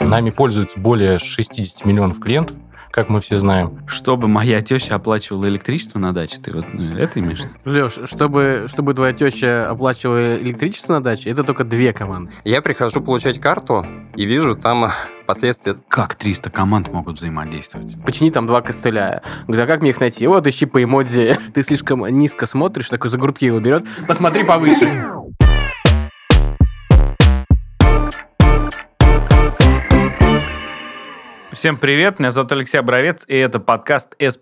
Нами пользуются более 60 миллионов клиентов, как мы все знаем. Чтобы моя теща оплачивала электричество на даче, ты вот ну, это имеешь? Леш, чтобы, чтобы твоя теща оплачивала электричество на даче, это только две команды. Я прихожу получать карту и вижу там последствия. Как 300 команд могут взаимодействовать? Почини там два костыля. Говорит, а как мне их найти? Вот ищи по эмодзи. Ты слишком низко смотришь, такой за грудки его берет. Посмотри повыше. Всем привет, меня зовут Алексей Боровец, и это подкаст S++,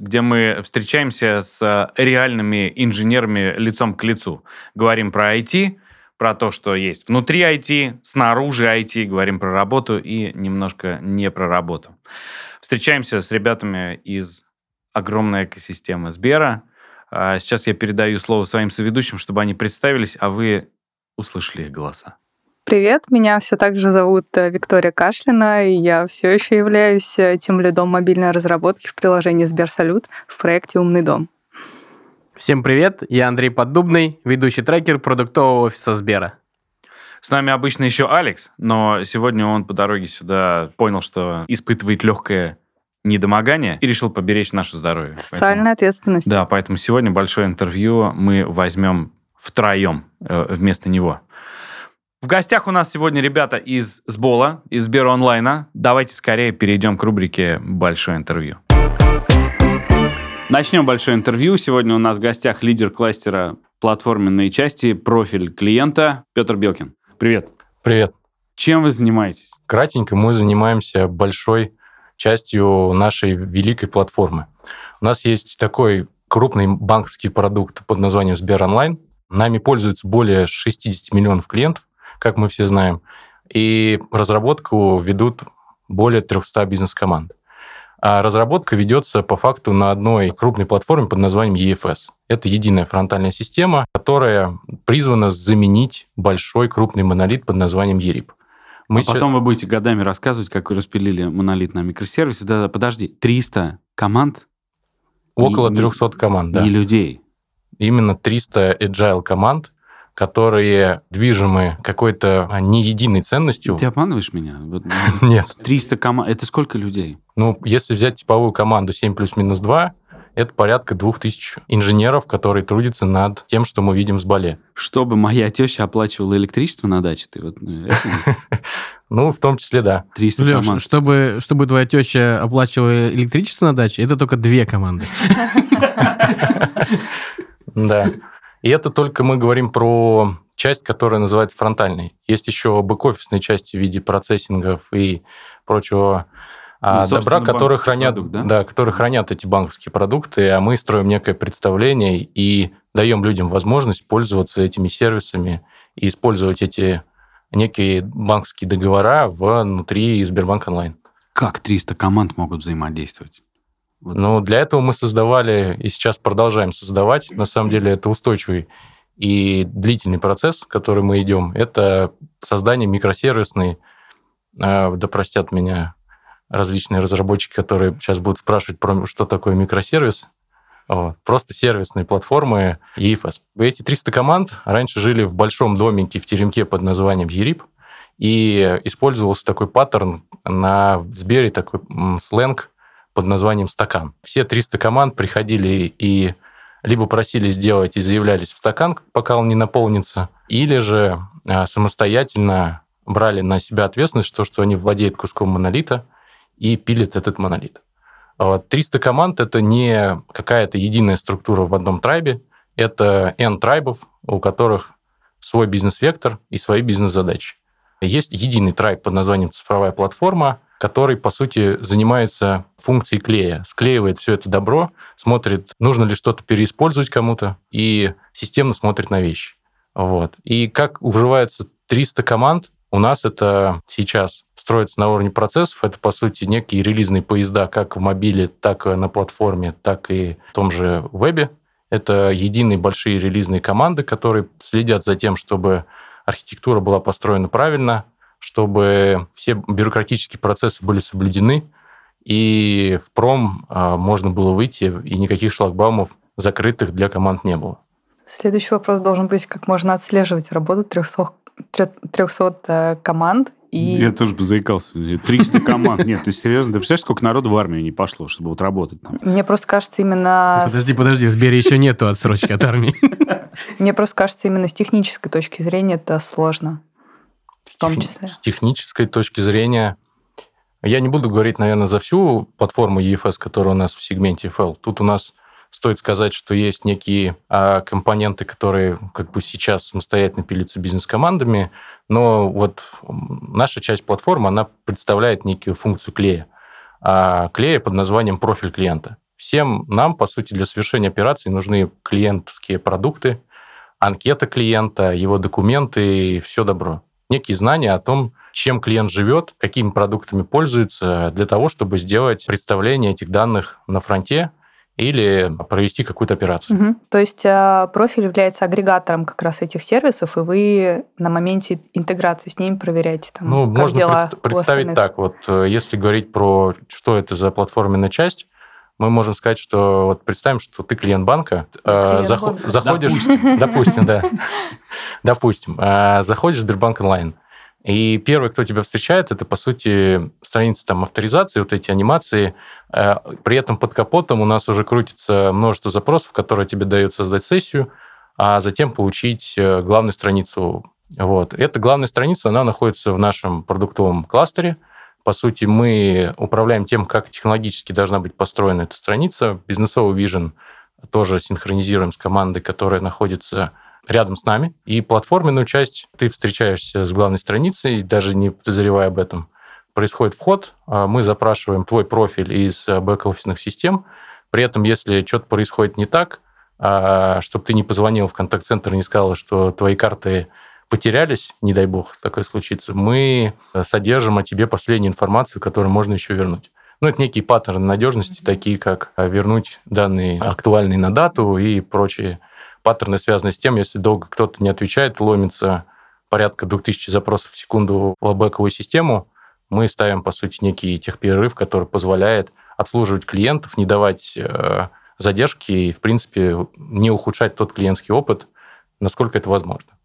где мы встречаемся с реальными инженерами лицом к лицу. Говорим про IT, про то, что есть внутри IT, снаружи IT, говорим про работу и немножко не про работу. Встречаемся с ребятами из огромной экосистемы Сбера. А сейчас я передаю слово своим соведущим, чтобы они представились, а вы услышали их голоса. Привет, меня все так же зовут э, Виктория Кашлина, и я все еще являюсь э, тем лидом мобильной разработки в приложении Сберсалют в проекте «Умный дом». Всем привет, я Андрей Поддубный, ведущий трекер продуктового офиса Сбера. С нами обычно еще Алекс, но сегодня он по дороге сюда понял, что испытывает легкое недомогание и решил поберечь наше здоровье. Социальная поэтому, ответственность. Да, поэтому сегодня большое интервью мы возьмем втроем э, вместо него. В гостях у нас сегодня ребята из Сбола, из Сбера онлайна. Давайте скорее перейдем к рубрике «Большое интервью». Начнем большое интервью. Сегодня у нас в гостях лидер кластера платформенные части, профиль клиента Петр Белкин. Привет. Привет. Чем вы занимаетесь? Кратенько мы занимаемся большой частью нашей великой платформы. У нас есть такой крупный банковский продукт под названием Сбер Онлайн. Нами пользуются более 60 миллионов клиентов как мы все знаем. И разработку ведут более 300 бизнес-команд. А разработка ведется по факту на одной крупной платформе под названием EFS. Это единая фронтальная система, которая призвана заменить большой крупный монолит под названием ERIP. Мы а сейчас... потом вы будете годами рассказывать, как вы распилили монолит на микросервисы. Да, подожди, 300 команд? Около 300 команд, да. Не людей? Именно 300 agile команд, которые движимы какой-то а, не единой ценностью. Ты обманываешь меня? Нет. 300 команд. Это сколько людей? Ну, если взять типовую команду 7 плюс-минус 2, это порядка 2000 инженеров, которые трудятся над тем, что мы видим с Бале. Чтобы моя теща оплачивала электричество на даче, ты вот... Ну, ну, в том числе, да. 300 Леш, команд. Чтобы, чтобы твоя теща оплачивала электричество на даче, это только две команды. Да. И это только мы говорим про часть, которая называется фронтальной. Есть еще бэк-офисные части в виде процессингов и прочего ну, добра, которые хранят, продукт, да? Да, которые хранят эти банковские продукты, а мы строим некое представление и даем людям возможность пользоваться этими сервисами и использовать эти некие банковские договора внутри Сбербанк онлайн. Как 300 команд могут взаимодействовать? Ну, для этого мы создавали и сейчас продолжаем создавать. На самом деле это устойчивый и длительный процесс, который мы идем. Это создание микросервисной, э, да простят меня различные разработчики, которые сейчас будут спрашивать про что такое микросервис. Вот. Просто сервисные платформы EFS. Эти 300 команд раньше жили в большом домике в теремке под названием ERIP, и использовался такой паттерн на Сбере, такой сленг под названием «Стакан». Все 300 команд приходили и либо просили сделать и заявлялись в стакан, пока он не наполнится, или же а, самостоятельно брали на себя ответственность, то, что они владеют куском монолита и пилят этот монолит. 300 команд — это не какая-то единая структура в одном трайбе, это N трайбов, у которых свой бизнес-вектор и свои бизнес-задачи. Есть единый трайб под названием «Цифровая платформа», который, по сути, занимается функцией клея, склеивает все это добро, смотрит, нужно ли что-то переиспользовать кому-то, и системно смотрит на вещи. Вот. И как уживается 300 команд, у нас это сейчас строится на уровне процессов. Это, по сути, некие релизные поезда как в мобиле, так и на платформе, так и в том же вебе. Это единые большие релизные команды, которые следят за тем, чтобы архитектура была построена правильно, чтобы все бюрократические процессы были соблюдены, и в пром а, можно было выйти, и никаких шлагбаумов закрытых для команд не было. Следующий вопрос должен быть, как можно отслеживать работу 300, 300 э, команд И... Я тоже бы заикался. 300 команд. Нет, ты серьезно? Ты представляешь, сколько народу в армию не пошло, чтобы вот работать там? Мне просто кажется именно... с- Подожди, подожди, в Сбере еще нету отсрочки от армии. Мне просто кажется, именно с технической точки зрения это сложно. В том числе. С технической точки зрения, я не буду говорить, наверное, за всю платформу EFS, которая у нас в сегменте FL. Тут у нас стоит сказать, что есть некие а, компоненты, которые как бы сейчас самостоятельно пилятся бизнес-командами, но вот наша часть платформы, она представляет некую функцию клея. А клея под названием профиль клиента. Всем нам, по сути, для совершения операций нужны клиентские продукты, анкета клиента, его документы и все добро. Некие знания о том, чем клиент живет, какими продуктами пользуется, для того, чтобы сделать представление этих данных на фронте или провести какую-то операцию. Мгм. То есть э, профиль является агрегатором как раз этих сервисов, и вы на моменте интеграции с ними проверяете, там, Ну, как можно дела у представить так. Вот э, если говорить про что это за платформенная часть, мы можем сказать, что вот представим, что ты клиент банка, э, Клиент захо- банка. заходишь, допустим, да, допустим, э, заходишь в Сбербанк онлайн, и первый, кто тебя встречает, это, по сути, страница там авторизации, вот эти анимации. Э, При этом под капотом у нас уже крутится множество запросов, которые тебе дают создать сессию, а затем получить э, главную страницу. Вот. Эта главная страница, она находится в нашем продуктовом кластере. По сути, мы управляем тем, как технологически должна быть построена эта страница. Бизнесовый vision тоже синхронизируем с командой, которая находится рядом с нами. И платформенную часть ты встречаешься с главной страницей, даже не подозревая об этом. Происходит вход, а мы запрашиваем твой профиль из бэк-офисных систем. При этом, если что-то происходит не так, чтобы ты не позвонил в контакт-центр и не сказал, что твои карты потерялись, не дай бог такое случится, мы содержим о тебе последнюю информацию, которую можно еще вернуть. Ну, это некие паттерны надежности, такие как а, вернуть данные актуальные на дату и прочие паттерны, связанные с тем, если долго кто-то не отвечает, ломится порядка 2000 запросов в секунду в бэковую систему, мы ставим, по сути, некий техперерыв, который позволяет обслуживать клиентов, не давать э, задержки и, в принципе, не ухудшать тот клиентский опыт, насколько это возможно.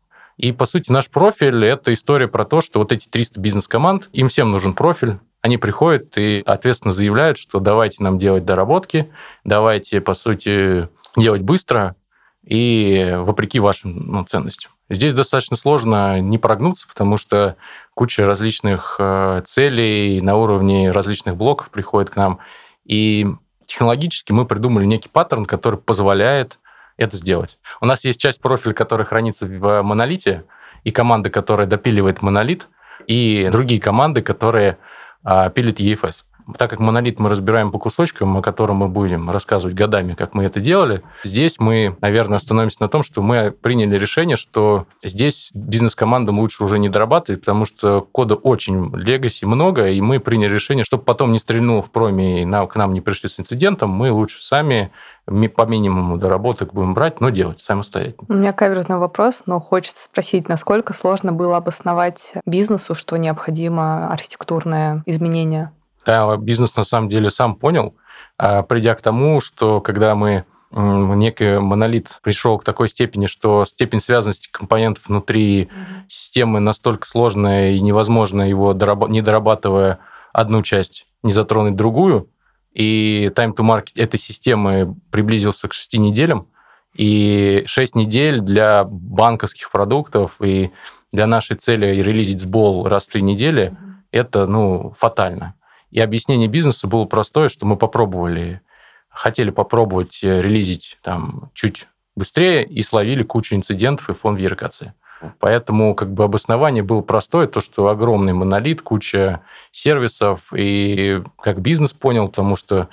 И, по сути, наш профиль – это история про то, что вот эти 300 бизнес-команд, им всем нужен профиль, они приходят и ответственно заявляют, что давайте нам делать доработки, давайте, по сути, делать быстро и вопреки вашим ну, ценностям. Здесь достаточно сложно не прогнуться, потому что куча различных э, целей на уровне различных блоков приходит к нам. И технологически мы придумали некий паттерн, который позволяет это сделать. У нас есть часть профиля, которая хранится в монолите, и команда, которая допиливает монолит, и другие команды, которые а, пилят EFS. Так как монолит мы разбираем по кусочкам, о котором мы будем рассказывать годами, как мы это делали, здесь мы, наверное, остановимся на том, что мы приняли решение, что здесь бизнес-командам лучше уже не дорабатывать, потому что кода очень легаси много, и мы приняли решение, чтобы потом не стрельнуло в проме и на- к нам не пришли с инцидентом, мы лучше сами ми- по минимуму доработок будем брать, но делать самостоятельно. У меня каверзный вопрос, но хочется спросить, насколько сложно было обосновать бизнесу, что необходимо архитектурное изменение? Да, бизнес на самом деле сам понял, а, придя к тому, что когда мы некий монолит пришел к такой степени, что степень связанности компонентов внутри системы настолько сложная и невозможно его, дораба- не дорабатывая одну часть, не затронуть другую, и time to market этой системы приблизился к 6 неделям, и 6 недель для банковских продуктов и для нашей цели релизить сбол раз в 3 недели, это, ну, фатально. И объяснение бизнеса было простое, что мы попробовали, хотели попробовать э, релизить там чуть быстрее и словили кучу инцидентов и фон в. Поэтому как бы обоснование было простое, то, что огромный монолит, куча сервисов, и как бизнес понял, потому что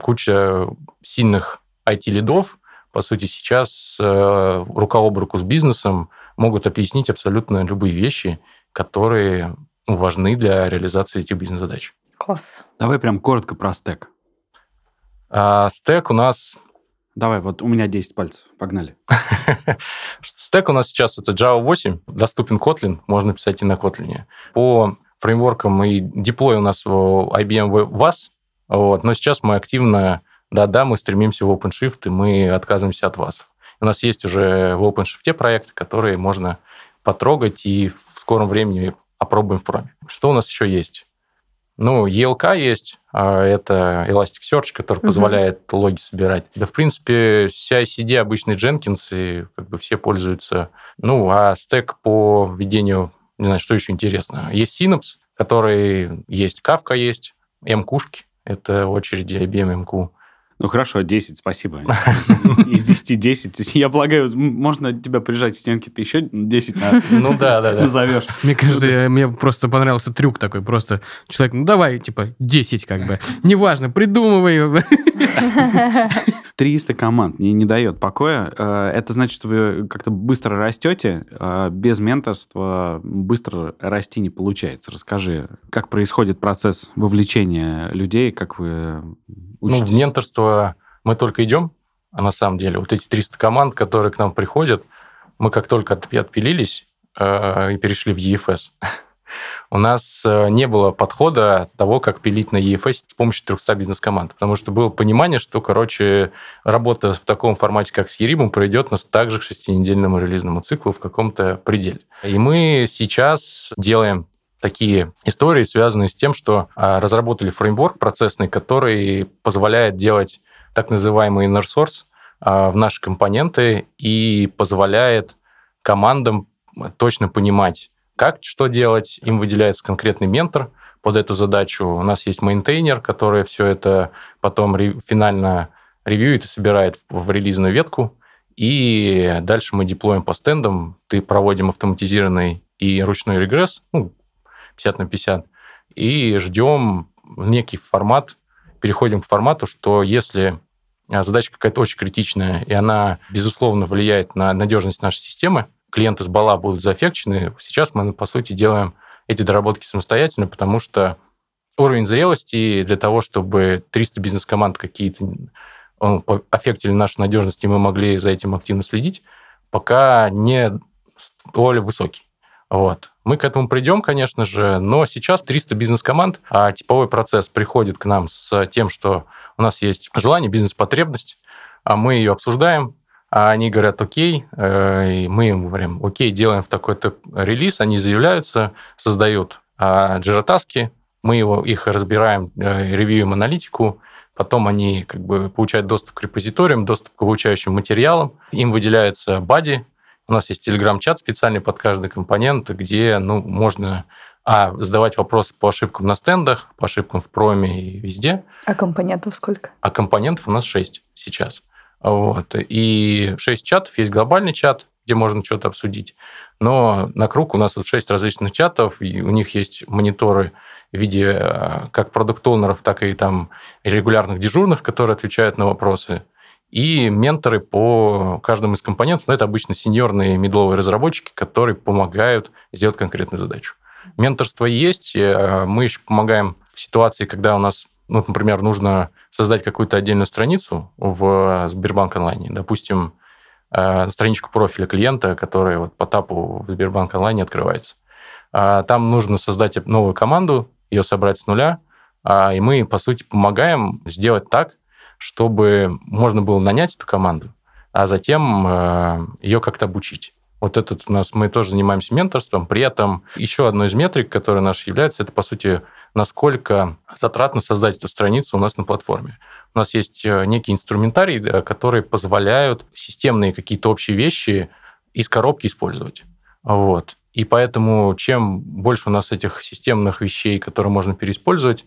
куча сильных IT-лидов, по сути, сейчас э, рука об руку с бизнесом могут объяснить абсолютно любые вещи, которые ну, важны для реализации этих бизнес-задач. Класс. Давай прям коротко про стек. А стек у нас Давай, вот у меня 10 пальцев. Погнали. Стек у нас сейчас это Java 8, доступен Kotlin, можно писать и на Kotlin. По фреймворкам и диплой у нас в IBM VAS, вот, но сейчас мы активно, да-да, мы стремимся в OpenShift, и мы отказываемся от VAS. У нас есть уже в OpenShift проекты, которые можно потрогать и в скором времени опробуем в проме. Что у нас еще есть? Ну, ELK есть, а, это Elasticsearch, который Мгм. позволяет логи собирать. Да, в принципе, CI-CD обычный Jenkins, и как бы все пользуются. Ну, а стек по введению, не знаю, что еще интересно. Есть Synapse, который есть, Kafka есть, MQ-шки, это очереди IBM MQ. Ну хорошо, 10, спасибо. Из 10 10. То есть Я полагаю, можно тебя прижать к стенке, ты еще 10 на- Ну да, да, да. назовешь. Мне кажется, я- мне просто понравился трюк такой, просто человек, ну давай, типа, 10 как бы. Неважно, придумывай. 300 команд мне не дает покоя. Э, Это значит, что вы как-то быстро растете. а Без менторства быстро расти не получается. Расскажи, как происходит процесс вовлечения людей, как вы Ну, в учитесь? менторство мы только идем, а на самом деле вот эти 300 команд, которые к нам приходят, мы как только от- отпилились э, и перешли в EFS, у нас э, не было подхода того, как пилить на EFS с помощью 300 бизнес-команд, потому что было понимание, что, короче, работа в таком формате, как с Еримом, пройдет нас также к шестинедельному релизному циклу в каком-то пределе. И мы сейчас делаем такие истории, связанные с тем, что а, разработали фреймворк процессный, который позволяет делать так называемый inner source а, в наши компоненты и позволяет командам точно понимать, как, что делать. Им выделяется конкретный ментор под эту задачу. У нас есть maintainer, который все это потом финально ревьюет и собирает в, в релизную ветку. И дальше мы деплоим по стендам, ты проводим автоматизированный и ручной регресс, ну, 50 на 50, и ждем некий формат, переходим к формату, что если а, задача какая-то очень критичная, и она, безусловно, влияет на надежность нашей системы, клиенты с бала будут заэффекчены, сейчас мы, по сути, делаем эти доработки самостоятельно, потому что уровень зрелости для того, чтобы 300 бизнес-команд какие-то по- аффектили нашу надежность, и мы могли за этим активно следить, пока не столь высокий. Вот. Мы к этому придем, конечно же, но сейчас 300 бизнес-команд, а типовой процесс приходит к нам с тем, что у нас есть желание, бизнес-потребность, а мы ее обсуждаем, а они говорят, окей, э, и мы им говорим, окей, делаем в такой-то релиз, они заявляются, создают а, джиротаски, мы его, их разбираем, э, ревьюем аналитику, потом они как бы получают доступ к репозиториям, доступ к обучающим материалам, им выделяется бади, у нас есть телеграм-чат специальный под каждый компонент, где ну, можно а, задавать вопросы по ошибкам на стендах, по ошибкам в проме и везде, А компонентов сколько? а компонентов у нас 6 сейчас. Вот. И 6 чатов, есть глобальный чат, где можно что-то обсудить, но на круг у нас вот 6 различных чатов, и у них есть мониторы в виде э, как продукт-оунеров, так и там регулярных дежурных, которые отвечают на вопросы, и менторы по каждому из компонентов. Но это обычно сеньорные медловые разработчики, которые помогают сделать конкретную задачу. Менторство есть. э, Мы еще помогаем в ситуации, когда у нас, ну, например, нужно создать какую-то отдельную страницу в Сбербанк онлайне. Допустим, э, страничку профиля клиента, которая вот по тапу в Сбербанк онлайне открывается. А Там нужно создать новую команду, ее собрать с нуля, а, и мы, по сути, помогаем сделать так, чтобы можно было нанять эту команду, а затем э, ее как-то обучить. Вот этот у нас, мы тоже занимаемся менторством. При этом еще одной из метрик, которая наша является, это, по сути, насколько затратно создать эту страницу у нас на платформе. У нас есть э, некий инструментарий, да, которые позволяют системные какие-то общие вещи из коробки использовать. Вот. И поэтому чем больше у нас этих системных вещей, которые можно переиспользовать,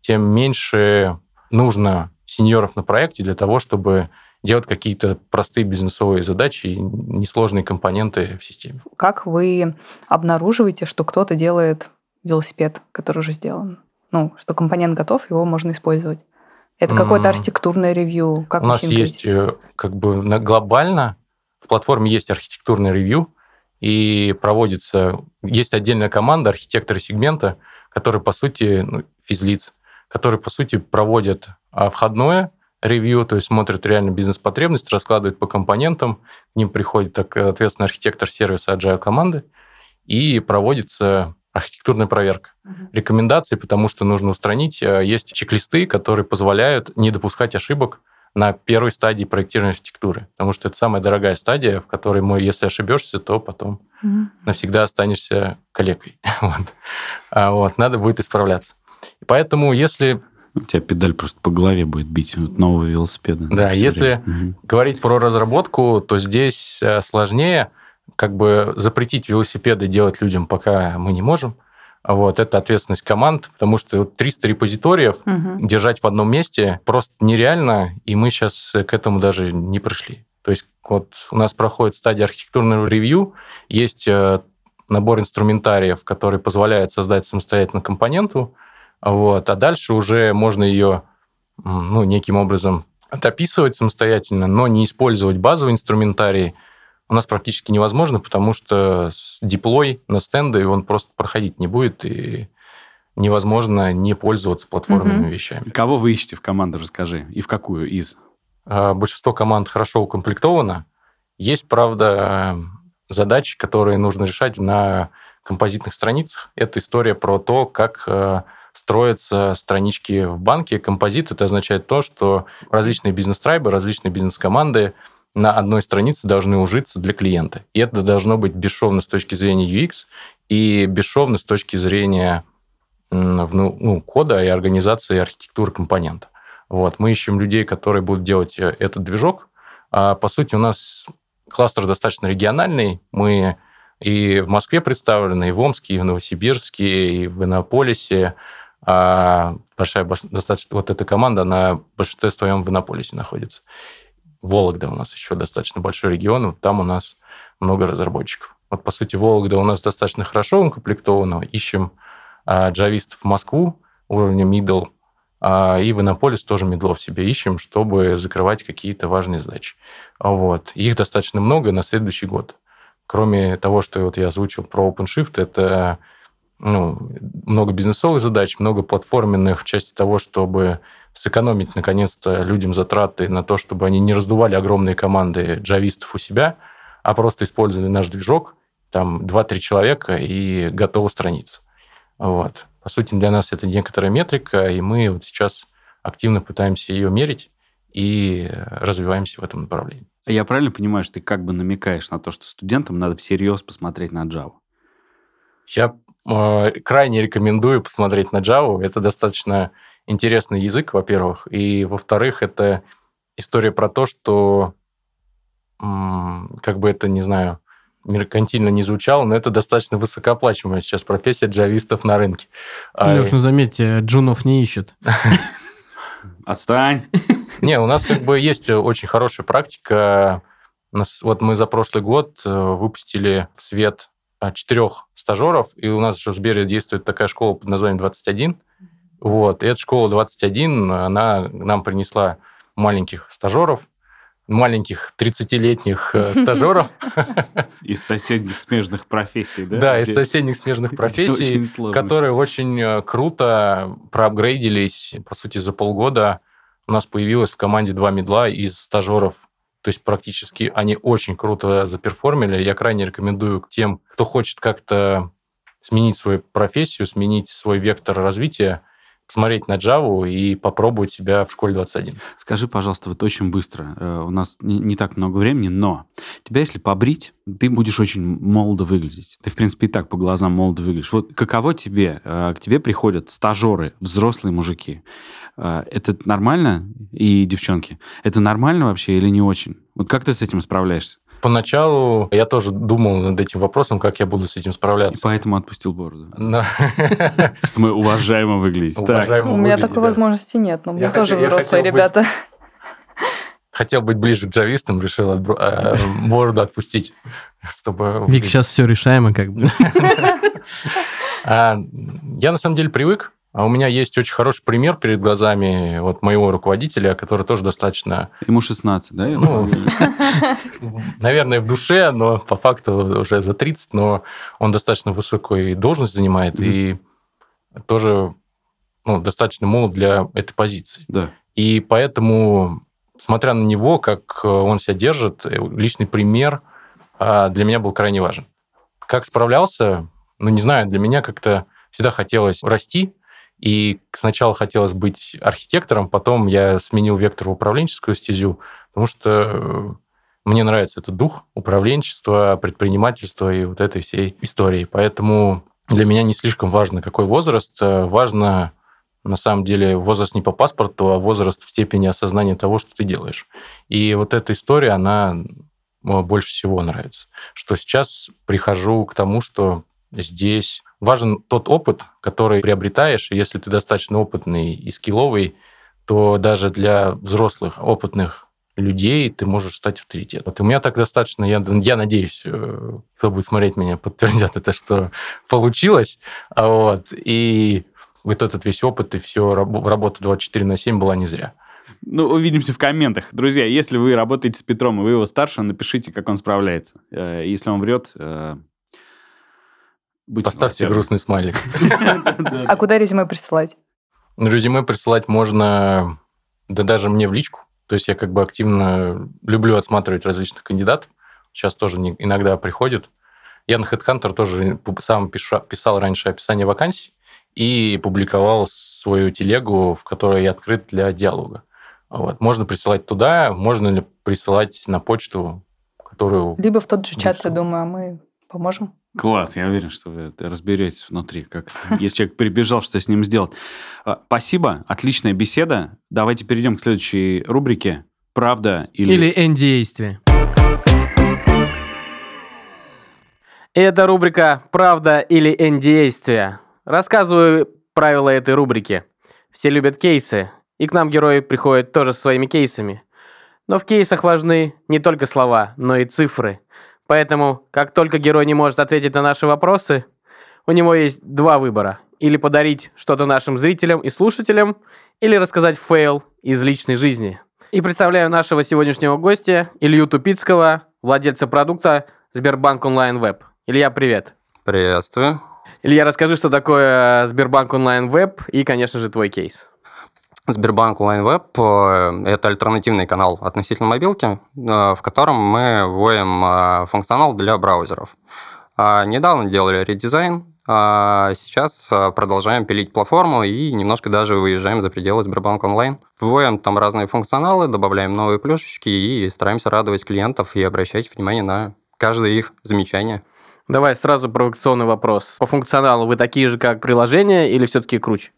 тем меньше нужно сеньоров на проекте для того, чтобы делать какие-то простые бизнесовые задачи и несложные компоненты в системе. Как вы обнаруживаете, что кто-то делает велосипед, который уже сделан? Ну, что компонент готов, его можно использовать. Это какое-то архитектурное ревью? Как У нас есть э, как бы глобально в платформе есть архитектурный ревью, и проводится... Есть отдельная команда, архитекторы сегмента, которые, по сути, ну, физлиц, которые, по сути, проводят а, входное ревью, то есть смотрят реально бизнес-потребность, раскладывают по компонентам, к ним приходит, так, ответственный архитектор сервиса agile команды, и проводится архитектурная проверка. Рекомендации, потому что нужно устранить. э, Есть чек-листы, которые позволяют не допускать ошибок на первой стадии проектирования архитектуры, потому что это самая дорогая стадия, в которой мы, если ошибешься, то потом Мгм. навсегда останешься калекой. вот. А вот, надо будет исправляться. И поэтому, если У тебя педаль просто по голове будет бить от нового велосипеда. Да, если- время. Говорить про разработку, то здесь э, сложнее как бы запретить велосипеды делать людям, пока мы не можем. Вот, это ответственность команд, потому что вот 300 репозиториев Мгм. держать в одном месте просто нереально, и мы сейчас к этому даже не пришли. То есть вот у нас проходит стадия архитектурного ревью, есть э, набор инструментариев, который позволяет создать самостоятельно компоненту, вот, а дальше уже можно ее ну, неким образом дописывать самостоятельно, но не использовать базовый инструментарий у нас практически невозможно, потому что с диплой на стенды он просто проходить не будет, и невозможно не пользоваться платформенными Мгм. вещами. Кого вы ищете в команду, расскажи. И в какую из? А, Большинство команд хорошо укомплектовано. Есть, правда, задачи, которые нужно решать на композитных страницах. Это история про то, как э, строятся странички в банке. Композит это означает то, что различные бизнес-трайбы, различные бизнес-команды на одной странице должны ужиться для клиента. И это должно быть бесшовно с точки зрения UX и бесшовно с точки зрения м, вну- ну, кода и организации архитектуры компонента. Вот. Мы ищем людей, которые будут делать э, этот движок. А, по сути, у нас кластер достаточно региональный. Мы и в Москве представлены, и в Омске, и в Новосибирске, и в Иннополисе. А большая достаточно вот эта команда, она в большинстве своем в Иннополисе находится. Вологда у нас еще достаточно большой регион, вот там у нас много разработчиков. Вот, по сути, Вологда у нас достаточно хорошо укомплектована. Ищем а, джавистов в Москву уровня middle, а, и в Иннополис тоже медлов себе ищем, чтобы закрывать какие-то важные задачи. Вот. Их достаточно много на следующий год. Кроме того, что вот я озвучил про OpenShift, это ну, много бизнесовых задач, много платформенных в части того, чтобы сэкономить, наконец-то, людям затраты на то, чтобы они не раздували огромные команды джавистов у себя, а просто использовали наш движок, там 2-3 человека, и готова страница. Вот. По сути, для нас это некоторая метрика, и мы вот сейчас активно пытаемся ее мерить и развиваемся в этом направлении. Я правильно понимаю, что ты как бы намекаешь на то, что студентам надо всерьез посмотреть на Java? Я э, крайне рекомендую посмотреть на Java. Это достаточно интересный язык, во-первых. И, во-вторых, это история про то, что, как бы это, не знаю, меркантильно не звучало, но это достаточно высокооплачиваемая сейчас профессия джавистов на рынке. Леш, ну заметьте, джунов не ищут. Отстань! Не, у нас как бы есть очень хорошая практика. Вот мы за прошлый год э, выпустили в свет а, четырех стажеров, и у нас же в Сбере действует такая школа под названием 21. Вот, и эта школа 21, она нам принесла маленьких стажеров, маленьких 30-летних э, стажеров, Из соседних смежных профессий, да? да, из соседних смежных профессий, которые очень э, круто проапгрейдились. По сути, за полгода у нас появилось в команде два медла из стажеров. То есть практически они очень круто заперформили. Я крайне рекомендую тем, кто хочет как-то сменить свою профессию, сменить свой вектор развития, посмотреть на Java и попробовать себя в школе 21. Скажи, пожалуйста, вот очень быстро. э, У нас не, не так много времени, но тебя, если побрить, ты будешь очень молодо выглядеть. Ты, в принципе, и так по глазам молодо выглядишь. Вот каково тебе? э, К тебе приходят стажеры, взрослые мужики. Э, Это нормально? И девчонки. Это нормально вообще или не очень? Вот как ты с этим справляешься? Поначалу я тоже думал над этим вопросом, как я буду с этим И справляться. поэтому отпустил бороду. Что мы уважаемо выглядим. У меня такой возможности нет, но мы тоже взрослые ребята. Хотел быть ближе к джавистам, решил э, бороду отпустить, чтобы... Вик, сейчас все решаемо как бы. А, Я на самом деле привык. А у меня есть очень хороший пример перед глазами вот моего руководителя, который тоже достаточно, Ему 16, да? Ну, наверное, в душе, но по факту уже за 30, но он достаточно высокую должность занимает и тоже ну, достаточно молод для этой позиции. Да. И поэтому, смотря на него, как э, он себя держит, э, личный пример а, для меня был крайне важен. Как справлялся? Ну, не знаю, для меня как-то всегда хотелось расти, И сначала хотелось быть архитектором, потом я сменил вектор в управленческую стезю, потому что э, мне нравится этот дух управленчества, предпринимательства и вот этой всей истории. Поэтому для меня не слишком важно, какой возраст. Э, важно, на самом деле, возраст не по паспорту, а возраст в степени осознания того, что ты делаешь. И вот эта история, она больше всего нравится. Что сейчас прихожу к тому, что здесь важен тот опыт, который приобретаешь, и если ты достаточно опытный и скилловый, то даже для взрослых, опытных людей ты можешь стать авторитетом. Вот у меня так достаточно, я, я надеюсь, э, кто будет смотреть меня, подтвердят это, что получилось. А вот, и вот этот весь опыт и все, работа 24 на 7 была не зря. Ну, увидимся в комментах. Друзья, если вы работаете с Петром, и вы его старше, напишите, как он справляется. Э, если он врет, будьте Поставьте грустный смайлик. А куда резюме присылать? Резюме присылать можно, да даже мне в личку. То есть я как бы активно люблю отсматривать различных кандидатов. Сейчас тоже иногда приходит. Я на HeadHunter тоже сам писал раньше описание вакансий и публиковал свою телегу, в которой я открыт для диалога. Вот. Можно присылать туда, можно ли присылать на почту, которую... Либо в тот же чат, я думаю, а мы поможем. Класс, я уверен, что вы разберетесь внутри, как если человек прибежал, что с ним сделать. А, спасибо, отличная беседа. Давайте перейдем к следующей рубрике. Правда или... Или N-действие. Это рубрика «Правда или N-действие». Рассказываю правила этой рубрики. Все любят кейсы, и к нам герои приходят тоже со своими кейсами. Но в кейсах важны не только слова, но и цифры. Поэтому, как только герой не может ответить на наши вопросы, у него есть два выбора. Или подарить что-то нашим зрителям и слушателям, или рассказать фейл из личной жизни. И представляю нашего сегодняшнего гостя, Илью Тупицкого, владельца продукта Сбербанк Онлайн Веб. Илья, привет. Приветствую. Илья, расскажи, что такое Сбербанк Онлайн Веб и, конечно же, твой кейс. Сбербанк Онлайн Веб – это альтернативный канал относительно мобилки, э, в котором мы вводим э, функционал для браузеров. Недавно делали редизайн, а сейчас э, продолжаем пилить платформу и немножко даже выезжаем за пределы Сбербанк Онлайн. Вводим там разные функционалы, добавляем новые плюшечки и стараемся радовать клиентов и обращать внимание на каждое их замечание. Давай сразу провокационный вопрос. По функционалу вы такие же, как приложение, или все-таки круче?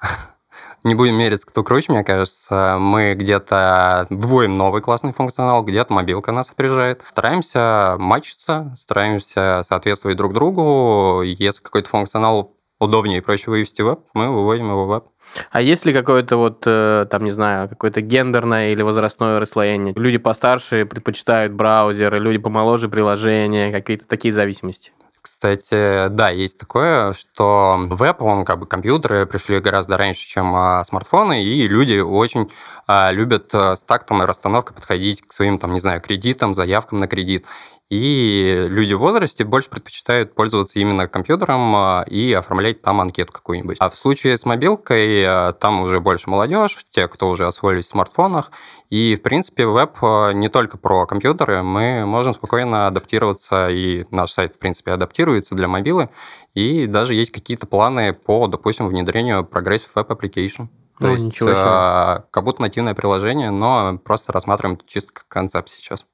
не будем мериться, кто круче, мне кажется. Мы где-то вводим новый классный функционал, где-то мобилка нас опережает. Стараемся матчиться, стараемся соответствовать друг другу. Если какой-то функционал удобнее и проще вывести в веб, мы выводим его в веб. А есть ли какое-то вот, э, там, не знаю, какое-то гендерное или возрастное расслоение? Люди постарше предпочитают браузеры, люди помоложе приложения, какие-то такие зависимости? Кстати, да, есть такое, что веб, он как бы компьютеры пришли гораздо раньше, чем а, смартфоны, и люди очень а, любят а, с тактом и расстановкой подходить к своим, там, не знаю, кредитам, заявкам на кредит. И люди в возрасте больше предпочитают пользоваться именно компьютером а, и оформлять там анкету какую-нибудь. А в случае с мобилкой а, там уже больше молодежь, те, кто уже освоились в смартфонах. И, в принципе, веб а, не только про компьютеры. Мы можем спокойно адаптироваться, и наш сайт, в принципе, адаптируется для мобилы. И даже есть какие-то планы по, допустим, внедрению Progressive Web Application. То ну, есть, как будто нативное приложение, но просто рассматриваем чисто как концепт сейчас.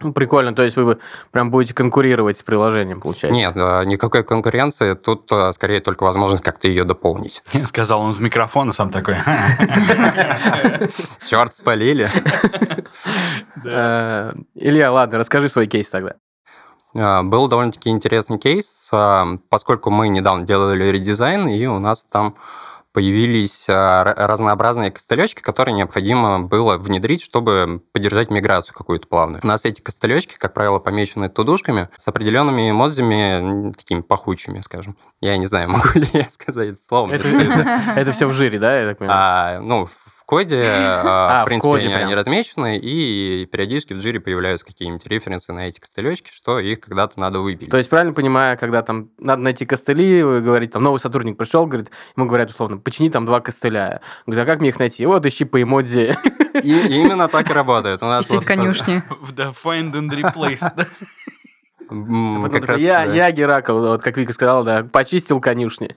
Ну, прикольно, то есть вы прям будете конкурировать с приложением, получается? Нет, никакой конкуренции, тут э, скорее только возможность как-то ее дополнить. Сказал он в микрофон, а сам такой... Черт, спалили. Э, Илья, ладно, расскажи свой кейс тогда. Э, был довольно-таки интересный кейс, поскольку мы недавно делали редизайн, и у нас там появились а, разнообразные костылечки, которые необходимо было внедрить, чтобы поддержать миграцию какую-то плавную. У нас эти костылечки, как правило, помечены тудушками с определенными эмодзями, такими пахучими, скажем. Я не знаю, могу ли я сказать словом. Это, это, это все в жире, да, я так понимаю? А, ну, коде, а, а, в принципе, в коде они прям. размечены, и периодически в джире появляются какие-нибудь референсы на эти костылечки, что их когда-то надо выпилить. То есть, правильно понимаю, когда там надо найти костыли, вы говорите, там новый сотрудник пришел, говорит, ему говорят условно, почини там два костыля. Говорит, а как мне их найти? Вот ищи по эмодзи. И именно так и работает. У нас вот конюшни. Да, find and replace. Как раз, я, да. я Геракл, вот как Вика сказала, да, почистил конюшни.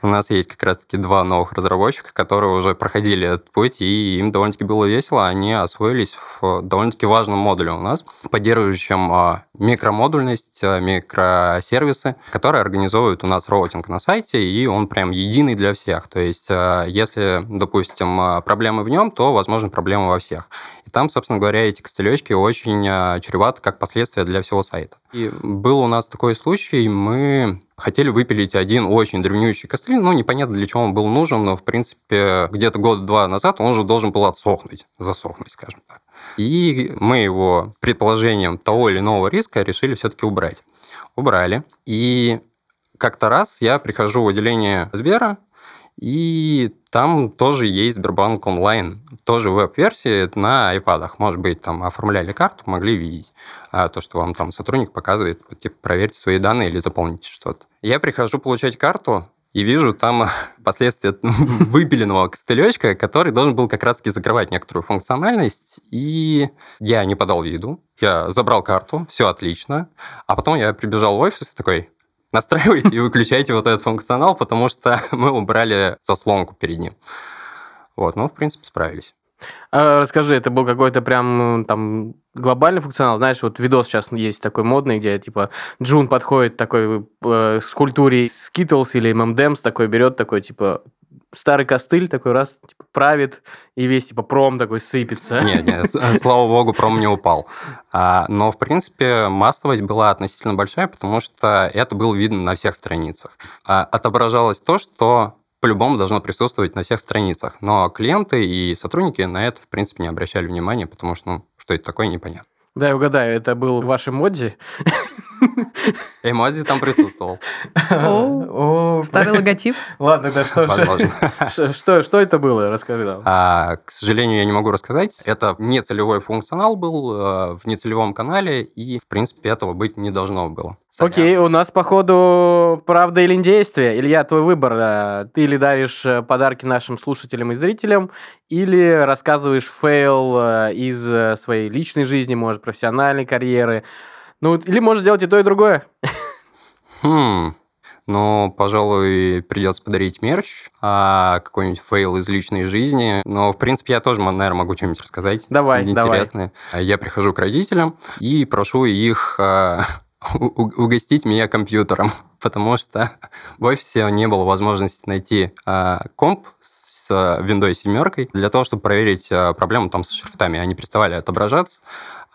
У нас есть как раз-таки два новых разработчика, которые уже проходили этот путь, и им довольно-таки было весело. Они освоились в довольно-таки важном модуле у нас, поддерживающем а, микромодульность, а, микросервисы, которые организовывают у нас роутинг на сайте, и он прям единый для всех. То есть, если, допустим, проблемы в нем, то, возможно, проблемы во всех. И там, собственно говоря, эти костылечки очень чреваты как последствия для всего сайта. И был у нас такой случай, мы хотели выпилить один очень древнющий костыль, ну, непонятно, для чего он был нужен, но, в принципе, где-то год-два назад он уже должен был отсохнуть, засохнуть, скажем так. И мы его предположением того или иного риска решили все-таки убрать. Убрали. И как-то раз я прихожу в отделение Сбера, и там тоже есть Сбербанк онлайн, тоже веб-версии на iPad. Может быть, там оформляли карту, могли видеть а то, что вам там сотрудник показывает, типа, проверьте свои данные или заполните что-то. Я прихожу получать карту, и вижу там последствия выпиленного костылечка, который должен был как раз-таки закрывать некоторую функциональность, и я не подал виду, я забрал карту, все отлично, а потом я прибежал в офис и такой, настраивайте и выключайте вот этот функционал, потому что мы убрали заслонку перед ним. Вот, ну, в принципе, справились. А, расскажи, это был какой-то прям там глобальный функционал? Знаешь, вот видос сейчас есть такой модный, где типа Джун подходит такой э, с культуре Skittles или M&M's такой берет такой типа старый костыль такой раз типа, правит, и весь типа пром такой сыпется. Нет, нет, слава богу, пром не упал. А, но, в принципе, массовость была относительно большая, потому что это было видно на всех страницах. А, отображалось то, что по-любому должно присутствовать на всех страницах. Но клиенты и сотрудники на это, в принципе, не обращали внимания, потому что, ну, что это такое, непонятно. Да, я угадаю, это был ваш эмодзи? Эмодзи там присутствовал. Старый логотип. Ладно, да что что Что это было? Расскажи нам. А, к сожалению, я не могу рассказать. Это нецелевой функционал был э, в нецелевом канале, и, в принципе, этого быть не должно было. Окей, у нас, походу, правда или действие. Илья, твой выбор. Ты или даришь э, подарки нашим слушателям и зрителям, или рассказываешь фейл э, из своей личной жизни, может, профессиональной карьеры. Ну, или можешь сделать и то, и другое. Хм, ну, пожалуй, придется подарить мерч, а какой-нибудь фейл из личной жизни. Но, в принципе, я тоже, наверное, могу что-нибудь рассказать. Давай, интересное. давай. Я прихожу к родителям и прошу их а, угостить меня компьютером, потому что в офисе не было возможности найти а, комп с Windows 7 для того, чтобы проверить а, проблему там с шрифтами. Они переставали отображаться.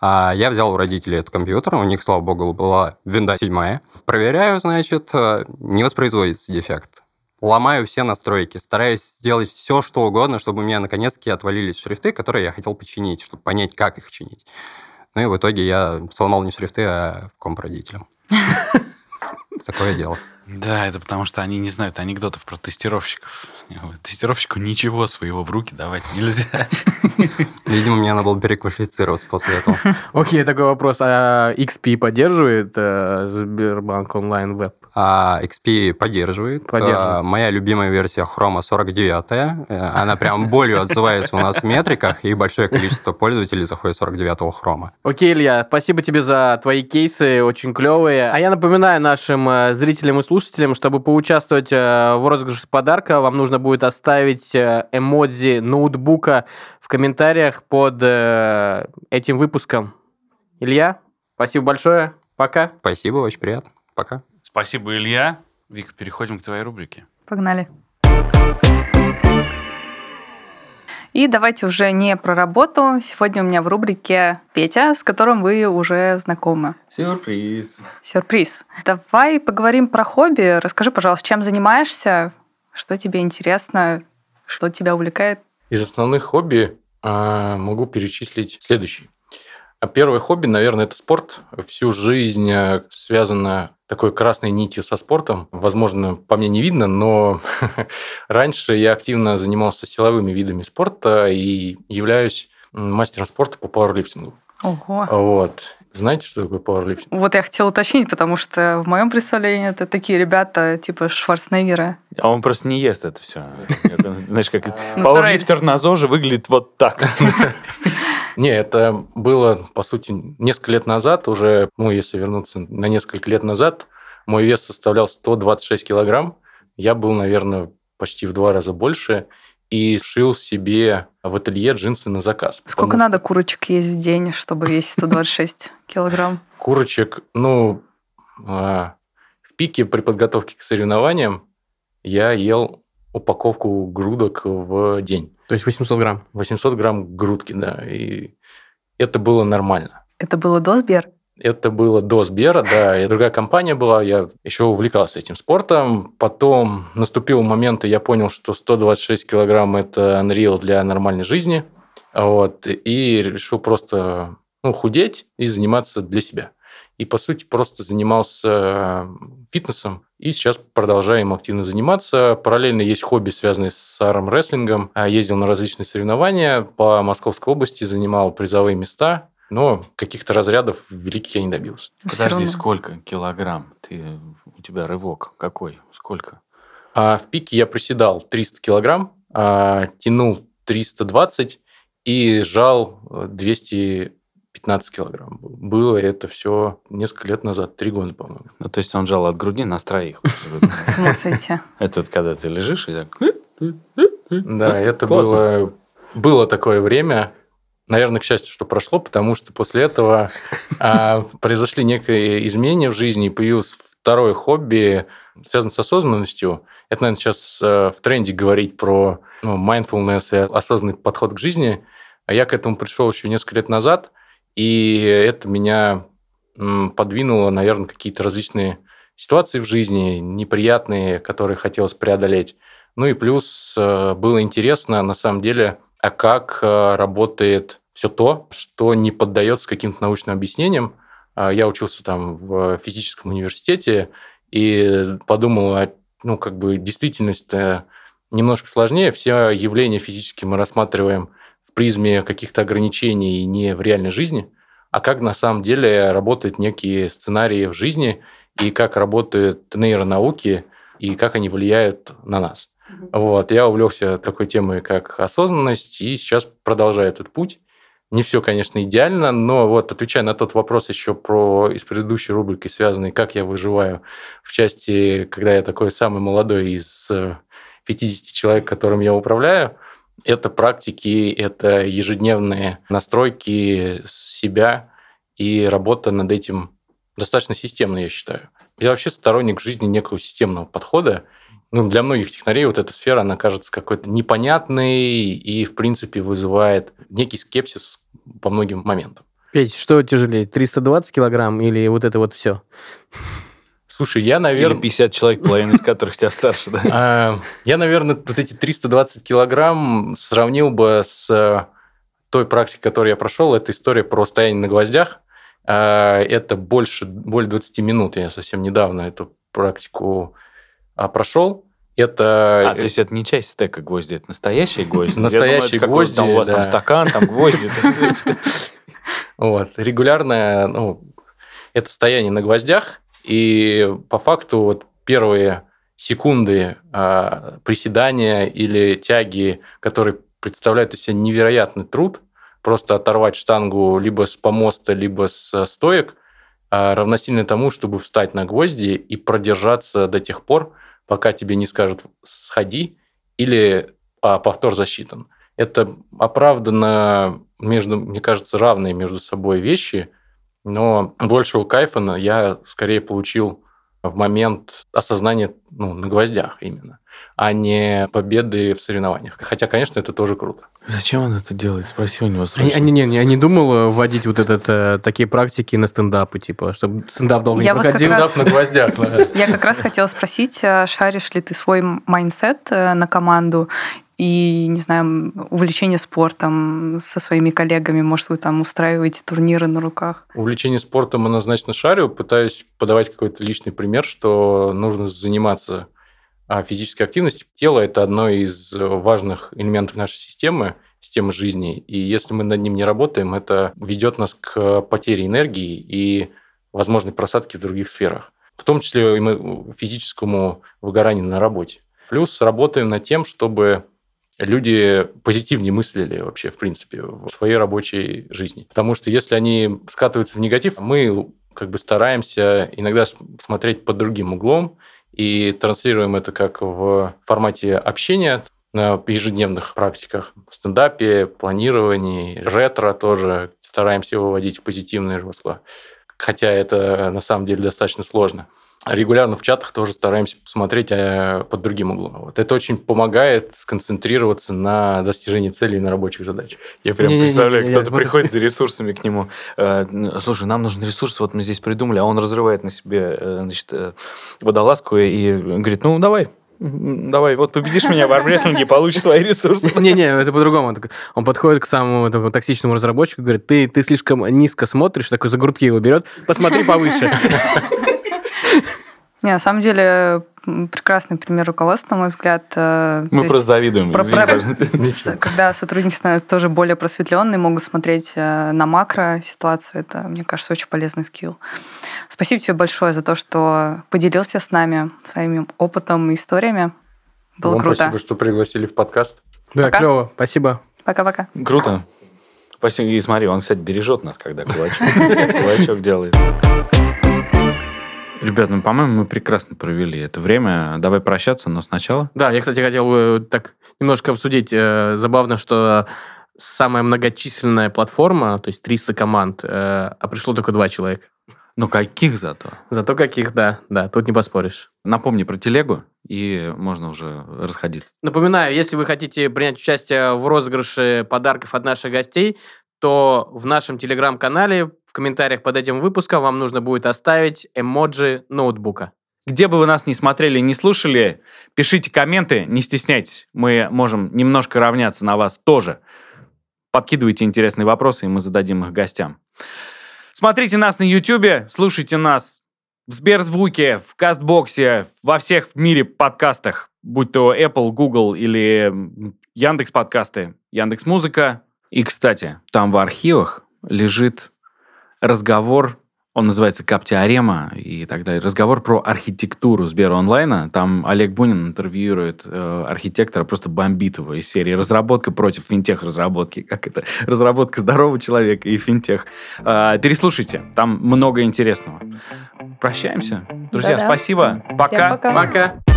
А я взял у родителей этот компьютер, у них, слава богу, была Windows 7. Проверяю, значит, э, не воспроизводится дефект. Ломаю все настройки, стараюсь сделать все, что угодно, чтобы у меня наконец-таки отвалились шрифты, которые я хотел починить, чтобы понять, как их чинить. Ну и в итоге я сломал не шрифты, а комп родителям. Такое дело. Да, это потому что они не знают анекдотов про тестировщиков. Тестировщику ничего своего в руки давать нельзя. Видимо, мне надо было переквалифицироваться после этого. Окей, такой вопрос. А XP поддерживает э, Сбербанк онлайн веб? А, XP поддерживает. поддерживает. А, моя любимая версия Chrome 49. Э, она прям болью отзывается у нас в метриках, и большое количество пользователей заходит 49-го Chrome. Окей, Илья, спасибо тебе за твои кейсы, очень клевые. А я напоминаю нашим э, зрителям и слушателям, чтобы поучаствовать в розыгрыше подарка, вам нужно будет оставить эмодзи ноутбука в комментариях под этим выпуском. Илья, спасибо большое. Пока. Спасибо, очень приятно. Пока. Спасибо, Илья. Вика, переходим к твоей рубрике. Погнали. И давайте уже не про работу. Сегодня у меня в рубрике Петя, с которым вы уже знакомы. Сюрприз. Сюрприз. Давай поговорим про хобби. Расскажи, пожалуйста, чем занимаешься, что тебе интересно, что тебя увлекает? Из основных хобби э, могу перечислить следующий. Первое хобби, наверное, это спорт. Всю жизнь э, связано такой красной нитью со спортом. Возможно, по мне не видно, но раньше я активно занимался силовыми видами спорта и являюсь мастером спорта по пауэрлифтингу. Ого. Вот. Знаете, что такое пауэрлифтинг? Вот я хотела уточнить, потому что в моем представлении это такие ребята типа Шварценеггера. А он просто не ест это все. Знаешь, как пауэрлифтер на ЗОЖе выглядит вот так. Не, это было, по сути, несколько лет назад, уже, ну, если вернуться на несколько лет назад, мой вес составлял 126 килограмм, я был, наверное, почти в два раза больше и шил себе в ателье джинсы на заказ. Сколько потому надо курочек есть в день, чтобы весить 126 килограмм? Курочек, ну, а, в пике при подготовке к соревнованиям я ел упаковку грудок в день. То есть 800 грамм. 800 грамм грудки, да. И это было нормально. Это было до Сбер? Это было до Сбера, да, и другая компания была, я еще увлекался этим спортом. Потом наступил момент, и я понял, что 126 килограмм – это unreal для нормальной жизни. Вот, и решил просто ну, худеть и заниматься для себя. И, по сути, просто занимался фитнесом, и сейчас продолжаю им активно заниматься. Параллельно есть хобби, связанные с арм-рестлингом. Ездил на различные соревнования по Московской области, занимал призовые места но каких-то разрядов великих я не добился. Подожди, сколько килограмм? Ты, у тебя рывок какой? Сколько? А в пике я приседал 300 килограмм, а, тянул 320 и жал 215 килограмм. Было это все несколько лет назад, три года, по-моему. Ну, то есть он жал от груди на троих. С ума сойти. Это вот когда ты лежишь и так... Да, это было, было такое время, Наверное, к счастью, что прошло, потому что после этого а, произошли некие изменения в жизни, и появилось второе хобби, связанное с осознанностью. Это, наверное, сейчас э, в тренде говорить про ну, mindfulness и осознанный подход к жизни. А я к этому пришел еще несколько лет назад, и это меня подвинуло, наверное, какие-то различные ситуации в жизни, неприятные, которые хотелось преодолеть. Ну и плюс э, было интересно, на самом деле, а как э, работает все то, что не поддается каким-то научным объяснениям. А, я учился там в физическом университете и подумал, а, ну, как бы действительность немножко сложнее. Все явления физические мы рассматриваем в призме каких-то ограничений не в реальной жизни, а как на самом деле работают некие сценарии в жизни и как работают нейронауки и как они влияют на нас. Вот, я увлекся такой темой, как осознанность, и сейчас продолжаю этот путь. Не все, конечно, идеально, но вот отвечая на тот вопрос еще про из предыдущей рубрики, связанный, как я выживаю в части, когда я такой самый молодой из 50 э, человек, которым я управляю, это практики, это ежедневные настройки себя и работа над этим достаточно системно, я считаю. Я вообще сторонник жизни некого системного подхода, ну, для многих технарей вот эта сфера, она кажется какой-то непонятной и, в принципе, вызывает некий скепсис по многим моментам. Петь, что тяжелее, 320 килограмм или вот это вот все? Слушай, я, наверное... Или 50 человек, половина из которых тебя старше, да? А, я, наверное, вот эти 320 килограмм сравнил бы с э, той практикой, которую я прошел. Это история про стояние на гвоздях. А, это больше, более 20 минут. Я совсем недавно эту практику прошел. Это... А, то есть это не часть стека гвозди, это настоящие гвозди? Настоящие гвозди, Там у вас там стакан, там гвозди. Вот. Регулярное, ну, это стояние на гвоздях, и по факту вот первые секунды а, приседания или тяги, которые представляют из себя невероятный труд, просто оторвать штангу либо с помоста, либо с стоек, а, равносильно тому, чтобы встать на гвозди и продержаться до тех пор, пока тебе не скажут «сходи» или а, «повтор засчитан». Это оправданно между, мне кажется, равные между собой вещи, но большего кайфа я скорее получил в момент осознания ну, на гвоздях именно а не победы в соревнованиях. Хотя, конечно, это тоже круто. Зачем он это делает? Спроси у него срочно. А, не, не, я не думал вводить вот этот, э, такие практики на стендапы, типа, чтобы стендап долго я не проходил. Вот стендап на гвоздях. Я как раз хотела спросить, э, шаришь ли ты свой mindset э, на команду и, не знаю, увлечение спортом со своими коллегами? Может, вы там устраиваете турниры на руках? Увлечение спортом однозначно шарю. Пытаюсь подавать какой-то личный пример, что нужно заниматься а физическая активность тела – это одно из важных элементов нашей системы, системы жизни. И если мы над ним не работаем, это ведет нас к потере энергии и возможной просадке в других сферах. В том числе и физическому выгоранию на работе. Плюс работаем над тем, чтобы люди позитивнее мыслили вообще, в принципе, в своей рабочей жизни. Потому что если они скатываются в негатив, мы как бы стараемся иногда смотреть под другим углом и транслируем это как в формате общения на ежедневных практиках. В стендапе, планировании, ретро тоже стараемся выводить в позитивное русло. Хотя это на самом деле достаточно сложно. Регулярно в чатах тоже стараемся посмотреть э, под другим углом. Вот. Это очень помогает сконцентрироваться на достижении целей и на рабочих задачах. Я прям Не-не-не, представляю, кто-то приходит за ресурсами к нему. Э, Слушай, нам нужен ресурс, вот мы здесь придумали, а он разрывает на себе э, значит, э, водолазку и говорит, ну давай, давай, вот победишь меня в армрестлинге, получишь свои ресурсы. Не-не, это по-другому. Он подходит к самому такому токсичному разработчику и говорит, ты, ты слишком низко смотришь, такой за грудки его берет, посмотри повыше. Не, на самом деле, прекрасный пример руководства, на мой взгляд. э, то Мы есть просто завидуем. про- про- когда сотрудники становятся тоже более просветленные, могут смотреть э, на макро ситуацию, это, мне кажется, очень полезный скилл. Спасибо тебе большое за то, что поделился с нами своими опытом и историями. Было Вам круто. спасибо, что пригласили в подкаст. Да, Пока. клево, спасибо. Пока-пока. Круто. Спасибо. И смотри, он, кстати, бережет нас, когда кулачок, кулачок делает. Ребят, ну, по-моему, мы прекрасно провели это время. Давай прощаться, но сначала... Да, я, кстати, хотел бы так немножко обсудить. э, Забавно, что самая многочисленная платформа, то есть 300 команд, э, а пришло только два человека. Ну, каких зато? Зато каких, да, да, тут не поспоришь. Напомни про телегу, и можно уже расходиться. Напоминаю, если вы хотите принять участие в розыгрыше подарков от наших гостей, то в нашем телеграм-канале в комментариях под этим выпуском вам нужно будет оставить эмоджи ноутбука. Где бы вы нас не смотрели, не слушали, пишите комменты, не стесняйтесь. Мы можем немножко равняться на вас тоже. Подкидывайте интересные вопросы, и мы зададим их гостям. Смотрите нас на YouTube, слушайте нас в Сберзвуке, в Кастбоксе, во всех в мире подкастах, будь то Apple, Google или Яндекс подкасты, Яндекс Музыка. И, кстати, там в архивах лежит разговор, он называется «Каптеорема» и так далее. Разговор про архитектуру Сбера онлайна. Там Олег Бунин интервьюирует э, архитектора, просто бомбит его из серии «Разработка против финтех-разработки». Как это? Разработка здорового человека и финтех. Э, переслушайте, там много интересного. Прощаемся. Друзья, Да-да. спасибо. Пока. Всем пока. Пока!